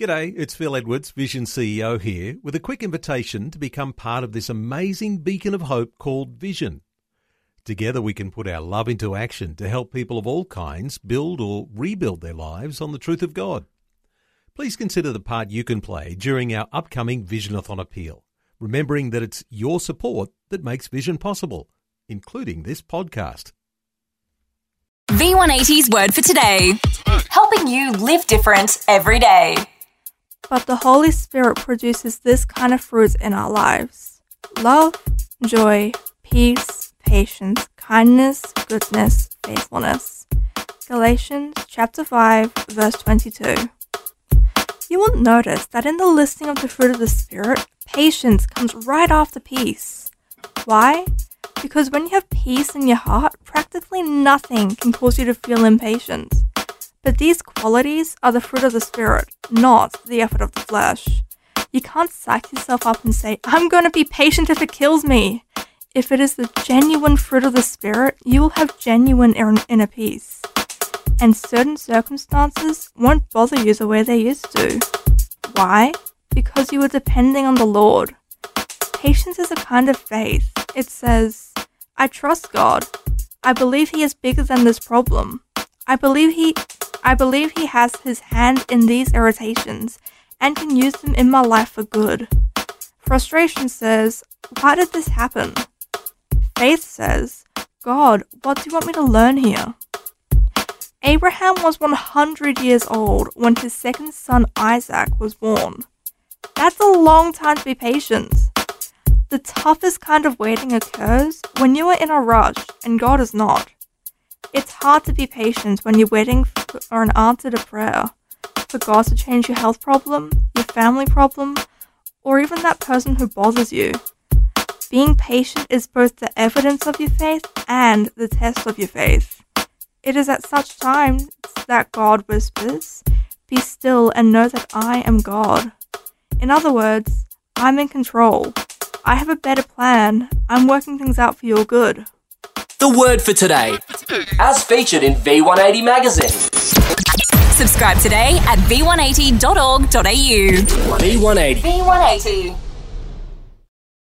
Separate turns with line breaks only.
G'day, it's Phil Edwards, Vision CEO here, with a quick invitation to become part of this amazing beacon of hope called Vision. Together we can put our love into action to help people of all kinds build or rebuild their lives on the truth of God. Please consider the part you can play during our upcoming Visionathon appeal, remembering that it's your support that makes Vision possible, including this podcast.
V180's word for today helping you live different every day.
But the Holy Spirit produces this kind of fruits in our lives love, joy, peace, patience, kindness, goodness, faithfulness. Galatians chapter 5, verse 22. You will notice that in the listing of the fruit of the Spirit, patience comes right after peace. Why? Because when you have peace in your heart, practically nothing can cause you to feel impatient. But these qualities are the fruit of the Spirit, not the effort of the flesh. You can't psych yourself up and say, I'm going to be patient if it kills me. If it is the genuine fruit of the Spirit, you will have genuine inner peace. And certain circumstances won't bother you the way they used to. Why? Because you are depending on the Lord. Patience is a kind of faith. It says, I trust God. I believe He is bigger than this problem. I believe He I believe he has his hand in these irritations and can use them in my life for good. Frustration says, Why did this happen? Faith says, God, what do you want me to learn here? Abraham was 100 years old when his second son Isaac was born. That's a long time to be patient. The toughest kind of waiting occurs when you are in a rush and God is not. It's hard to be patient when you're waiting for an answer to prayer, for God to change your health problem, your family problem, or even that person who bothers you. Being patient is both the evidence of your faith and the test of your faith. It is at such times that God whispers, Be still and know that I am God. In other words, I'm in control. I have a better plan. I'm working things out for your good.
The word for today, as featured in V180 magazine.
Subscribe today at v180.org.au.
V180.
V180.